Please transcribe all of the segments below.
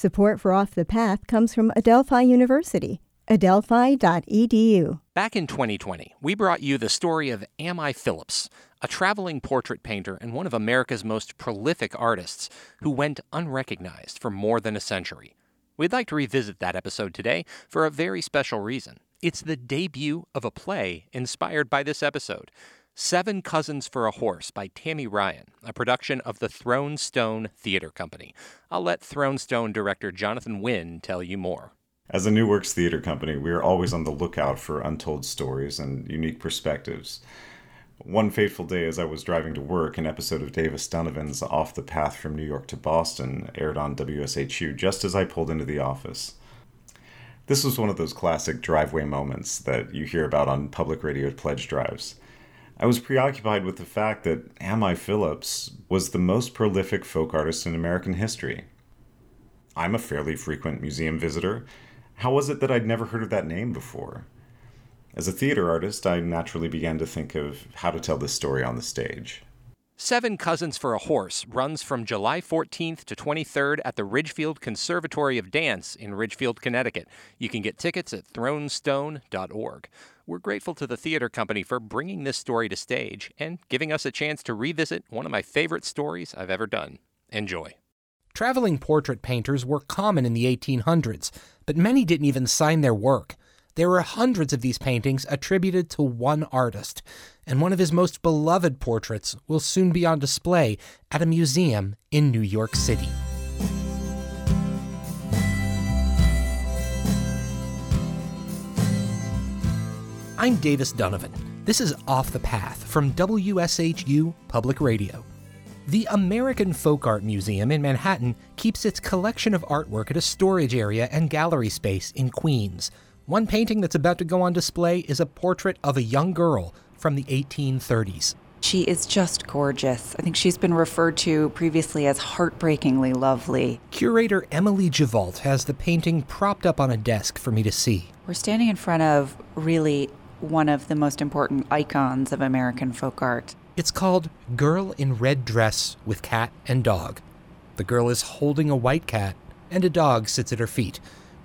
Support for Off the Path comes from Adelphi University, adelphi.edu. Back in 2020, we brought you the story of Ammi Phillips, a traveling portrait painter and one of America's most prolific artists who went unrecognized for more than a century. We'd like to revisit that episode today for a very special reason. It's the debut of a play inspired by this episode. Seven Cousins for a Horse by Tammy Ryan, a production of the Thrown Stone Theater Company. I'll let Thrown Stone director Jonathan Winn tell you more. As a New Works Theater Company, we are always on the lookout for untold stories and unique perspectives. One fateful day as I was driving to work, an episode of Davis Dunavant's Off the Path from New York to Boston aired on WSHU just as I pulled into the office. This was one of those classic driveway moments that you hear about on public radio pledge drives. I was preoccupied with the fact that Ammi Phillips was the most prolific folk artist in American history. I'm a fairly frequent museum visitor. How was it that I'd never heard of that name before? As a theater artist, I naturally began to think of how to tell this story on the stage. Seven Cousins for a Horse runs from July 14th to 23rd at the Ridgefield Conservatory of Dance in Ridgefield, Connecticut. You can get tickets at thrownstone.org. We're grateful to the theater company for bringing this story to stage and giving us a chance to revisit one of my favorite stories I've ever done. Enjoy. Traveling portrait painters were common in the 1800s, but many didn't even sign their work. There were hundreds of these paintings attributed to one artist, and one of his most beloved portraits will soon be on display at a museum in New York City. I'm Davis Dunavant. This is Off the Path from WSHU Public Radio. The American Folk Art Museum in Manhattan keeps its collection of artwork at a storage area and gallery space in Queens. One painting that's about to go on display is a portrait of a young girl from the 1830s. She is just gorgeous. I think she's been referred to previously as heartbreakingly lovely. Curator Emelie Gevalt has the painting propped up on a desk for me to see. We're standing in front of really one of the most important icons of American folk art. It's called Girl in Red Dress with Cat and Dog. The girl is holding a white cat, and a dog sits at her feet.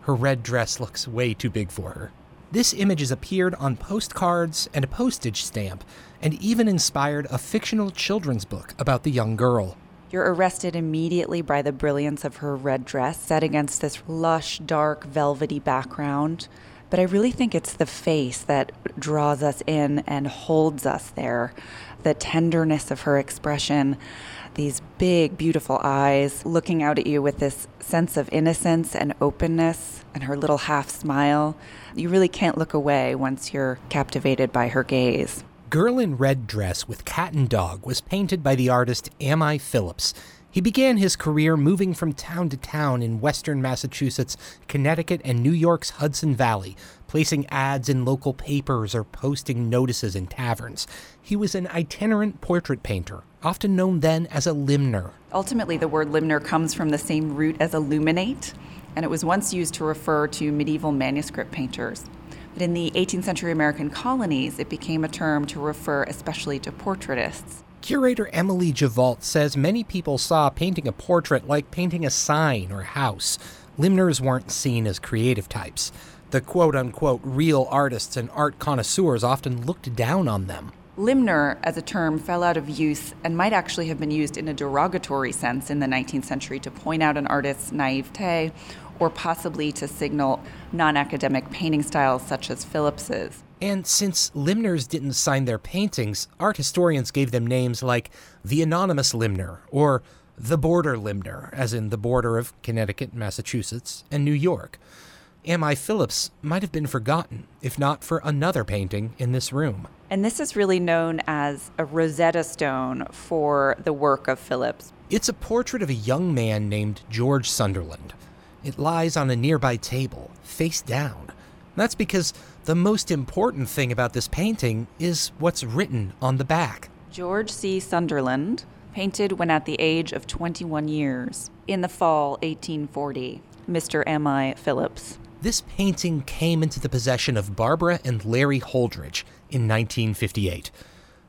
Her red dress looks way too big for her. This image has appeared on postcards and a postage stamp, and even inspired a fictional children's book about the young girl. You're arrested immediately by the brilliance of her red dress set against this lush, dark, velvety background. But I really think it's the face that draws us in and holds us there. The tenderness of her expression, these big, beautiful eyes looking out at you with this sense of innocence and openness, and her little half smile. You really can't look away once you're captivated by her gaze. Girl in Red Dress with Cat and Dog was painted by the artist Ammi Phillips. He began his career moving from town to town in western Massachusetts, Connecticut, and New York's Hudson Valley, placing ads in local papers or posting notices in taverns. He was an itinerant portrait painter, often known then as a limner. Ultimately, the word limner comes from the same root as illuminate, and it was once used to refer to medieval manuscript painters. But in the 18th century American colonies, it became a term to refer especially to portraitists. Curator Emelie Gevalt says many people saw painting a portrait like painting a sign or house. Limners weren't seen as creative types. The quote unquote real artists and art connoisseurs often looked down on them. Limner as a term fell out of use and might actually have been used in a derogatory sense in the 19th century to point out an artist's naivete or possibly to signal non academic painting styles such as Phillips's. And since limners didn't sign their paintings, art historians gave them names like the Anonymous Limner or the Border Limner, as in the border of Connecticut, Massachusetts, and New York. Ammi Phillips might have been forgotten, if not for another painting in this room. And this is really known as a Rosetta Stone for the work of Phillips. It's a portrait of a young man named George Sunderland. It lies on a nearby table, face down. That's because the most important thing about this painting is what's written on the back. George C. Sunderland, painted when at the age of 21 years, in the fall 1840. Mr. M.I. Phillips. This painting came into the possession of Barbara and Larry Holdridge in 1958.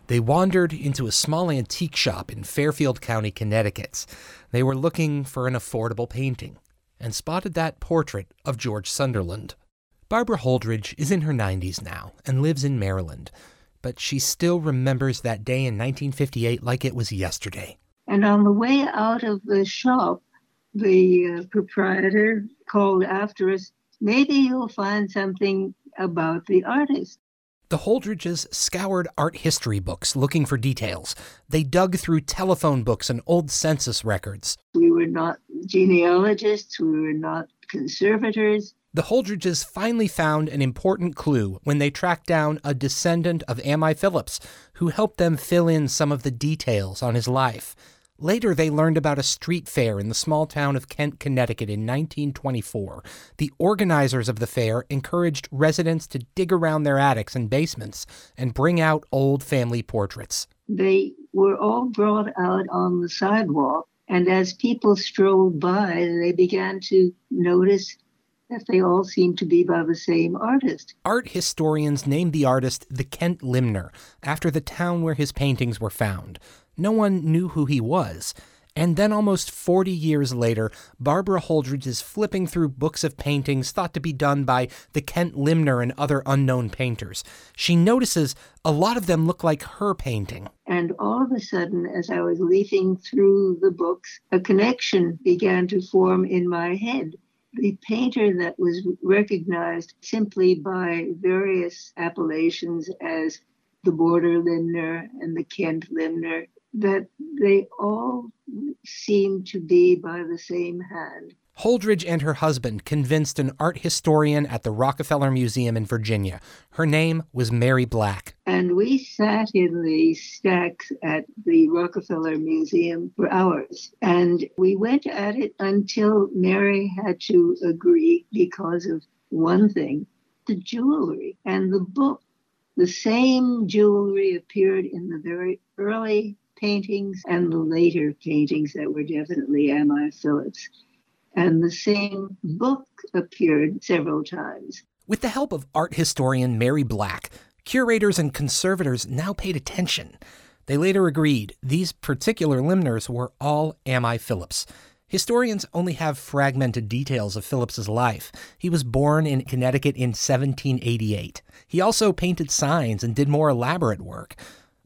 They wandered into a small antique shop in Fairfield County, Connecticut. They were looking for an affordable painting. and spotted that portrait of George Sunderland. Barbara Holdridge is in her 90s now and lives in Maryland, but she still remembers that day in 1958 like it was yesterday. And on the way out of the shop, the uh, proprietor called after us, maybe you'll find something about the artist. The Holdridges scoured art history books looking for details. They dug through telephone books and old census records. We were not genealogists, we were not conservators. The Holdridges finally found an important clue when they tracked down a descendant of Ammi Phillips, who helped them fill in some of the details on his life. Later, they learned about a street fair in the small town of Kent, Connecticut in 1924. The organizers of the fair encouraged residents to dig around their attics and basements and bring out old family portraits. They were all brought out on the sidewalk, and as people strolled by, they began to notice that they all seem to be by the same artist. Art historians named the artist the Kent Limner, after the town where his paintings were found. No one knew who he was. And then, almost 40 years later, Barbara Holdridge is flipping through books of paintings thought to be done by the Kent Limner and other unknown painters. She notices a lot of them look like her painting. And all of a sudden, as I was leafing through the books, a connection began to form in my head. The painter that was recognized simply by various appellations as the Border Limner and the Kent Limner that they all seem to be by the same hand. Holdridge and her husband convinced an art historian at the Rockefeller Museum in Virginia. Her name was Mary Black. And we sat in the stacks at the Rockefeller Museum for hours. And we went at it until Mary had to agree because of one thing the jewelry and the book. The same jewelry appeared in the very early paintings and the later paintings that were definitely Ammi Phillips. And the same book appeared several times. With the help of art historian Mary Black, curators and conservators now paid attention. They later agreed these particular limners were all Ammi Phillips. Historians only have fragmented details of Phillips's life. He was born in Connecticut in 1788. He also painted signs and did more elaborate work.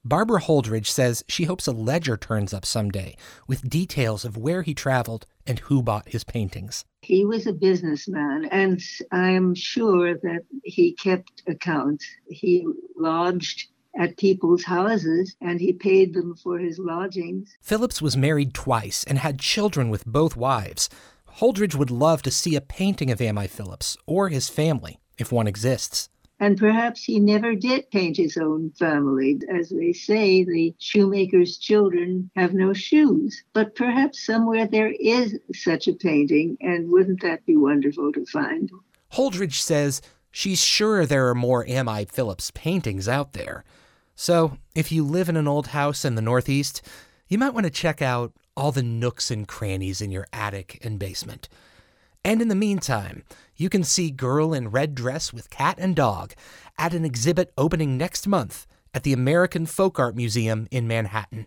Barbara Holdridge says she hopes a ledger turns up someday with details of where he traveled and who bought his paintings. He was a businessman, and I'm sure that he kept accounts. He lodged at people's houses and he paid them for his lodgings. Phillips was married twice and had children with both wives. Holdridge would love to see a painting of Ammi Phillips or his family, if one exists. And perhaps he never did paint his own family. As they say, the shoemaker's children have no shoes. But perhaps somewhere there is such a painting, and wouldn't that be wonderful to find? Holdridge says she's sure there are more Ammi Phillips paintings out there. So, if you live in an old house in the Northeast, you might want to check out all the nooks and crannies in your attic and basement. And in the meantime, you can see Girl in Red Dress with Cat and Dog at an exhibit opening next month at the American Folk Art Museum in Manhattan.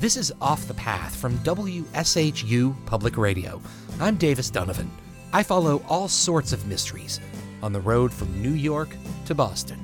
This is Off the Path from WSHU Public Radio. I'm Davis Dunavant. I follow all sorts of mysteries on the road from New York to Boston.